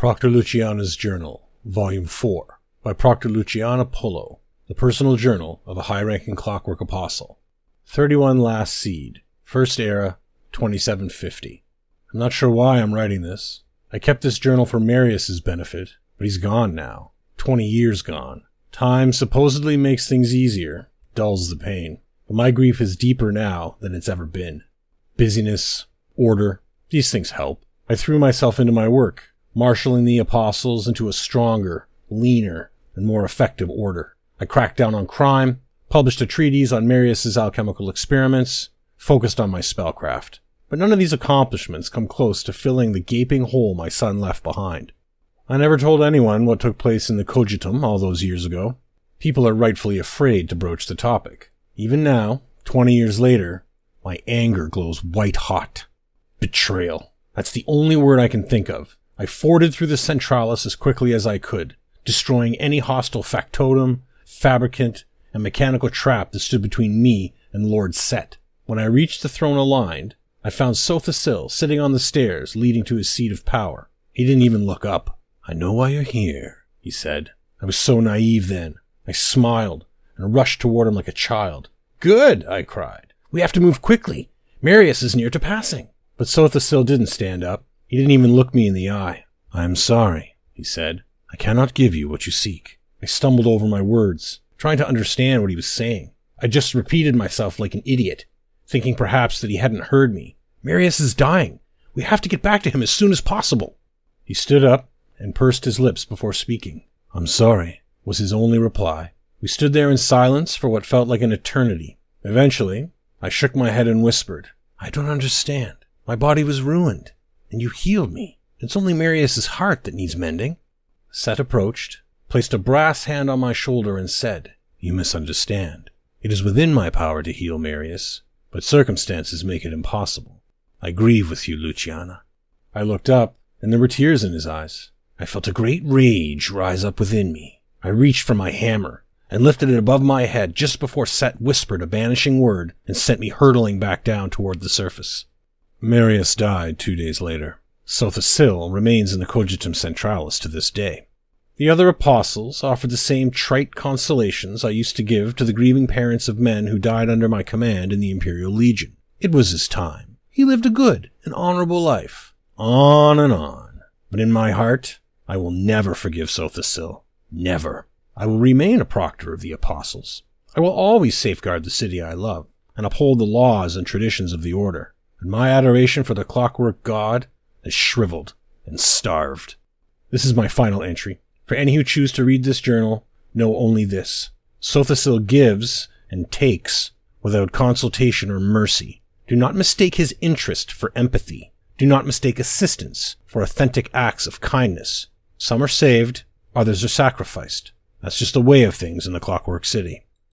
Proctor Luciana's Journal, Volume 4, by Proctor Luciana Pullo, the personal journal of a high ranking clockwork apostle. 31 Last Seed, First Era, 2750. I'm not sure why I'm writing this. I kept this journal for Marius's benefit, but he's gone now. 20 years gone. Time supposedly makes things easier, dulls the pain, but my grief is deeper now than it's ever been. Busyness, order, these things help. I threw myself into my work, marshaling the apostles into a stronger, leaner, and more effective order. I cracked down on crime, published a treatise on Marius's alchemical experiments, focused on my spellcraft. But none of these accomplishments come close to filling the gaping hole my son left behind. I never told anyone what took place in the cogitum all those years ago. People are rightfully afraid to broach the topic. Even now, twenty years later, my anger glows white hot. Betrayal. That's the only word I can think of. I forded through the Centralis as quickly as I could, destroying any hostile factotum, fabricant, and mechanical trap that stood between me and Lord Seht. When I reached the throne aligned, I found Sotha Sil sitting on the stairs leading to his seat of power. He didn't even look up. I know why you're here, he said. I was so naive then. I smiled and rushed toward him like a child. Good, I cried. We have to move quickly. Marius is near to passing. But Sotha Sil didn't stand up. He didn't even look me in the eye. I am sorry, he said. I cannot give you what you seek. I stumbled over my words, trying to understand what he was saying. I just repeated myself like an idiot, thinking perhaps that he hadn't heard me. Marius is dying. We have to get back to him as soon as possible. He stood up and pursed his lips before speaking. I'm sorry, was his only reply. We stood there in silence for what felt like an eternity. Eventually, I shook my head and whispered, I don't understand. My body was ruined and you healed me. It's only Marius's heart that needs mending. Seht approached, placed a brass hand on my shoulder, and said, You misunderstand. It is within my power to heal Marius, but circumstances make it impossible. I grieve with you, Luciana. I looked up, and there were tears in his eyes. I felt a great rage rise up within me. I reached for my hammer and lifted it above my head just before Seht whispered a banishing word and sent me hurtling back down toward the surface. Marius died two days later. Sotha Sil remains in the Cogitum Centralis to this day. The other apostles offered the same trite consolations I used to give to the grieving parents of men who died under my command in the Imperial Legion. It was his time. He lived a good and honorable life. On and on. But in my heart, I will never forgive Sotha Sil. Never. I will remain a proctor of the apostles. I will always safeguard the city I love and uphold the laws and traditions of the order my adoration for the clockwork god is shriveled and starved. This is my final entry. For any who choose to read this journal, know only this. Sotha Sil gives and takes without consultation or mercy. Do not mistake his interest for empathy. Do not mistake assistance for authentic acts of kindness. Some are saved, others are sacrificed. That's just the way of things in the Clockwork City.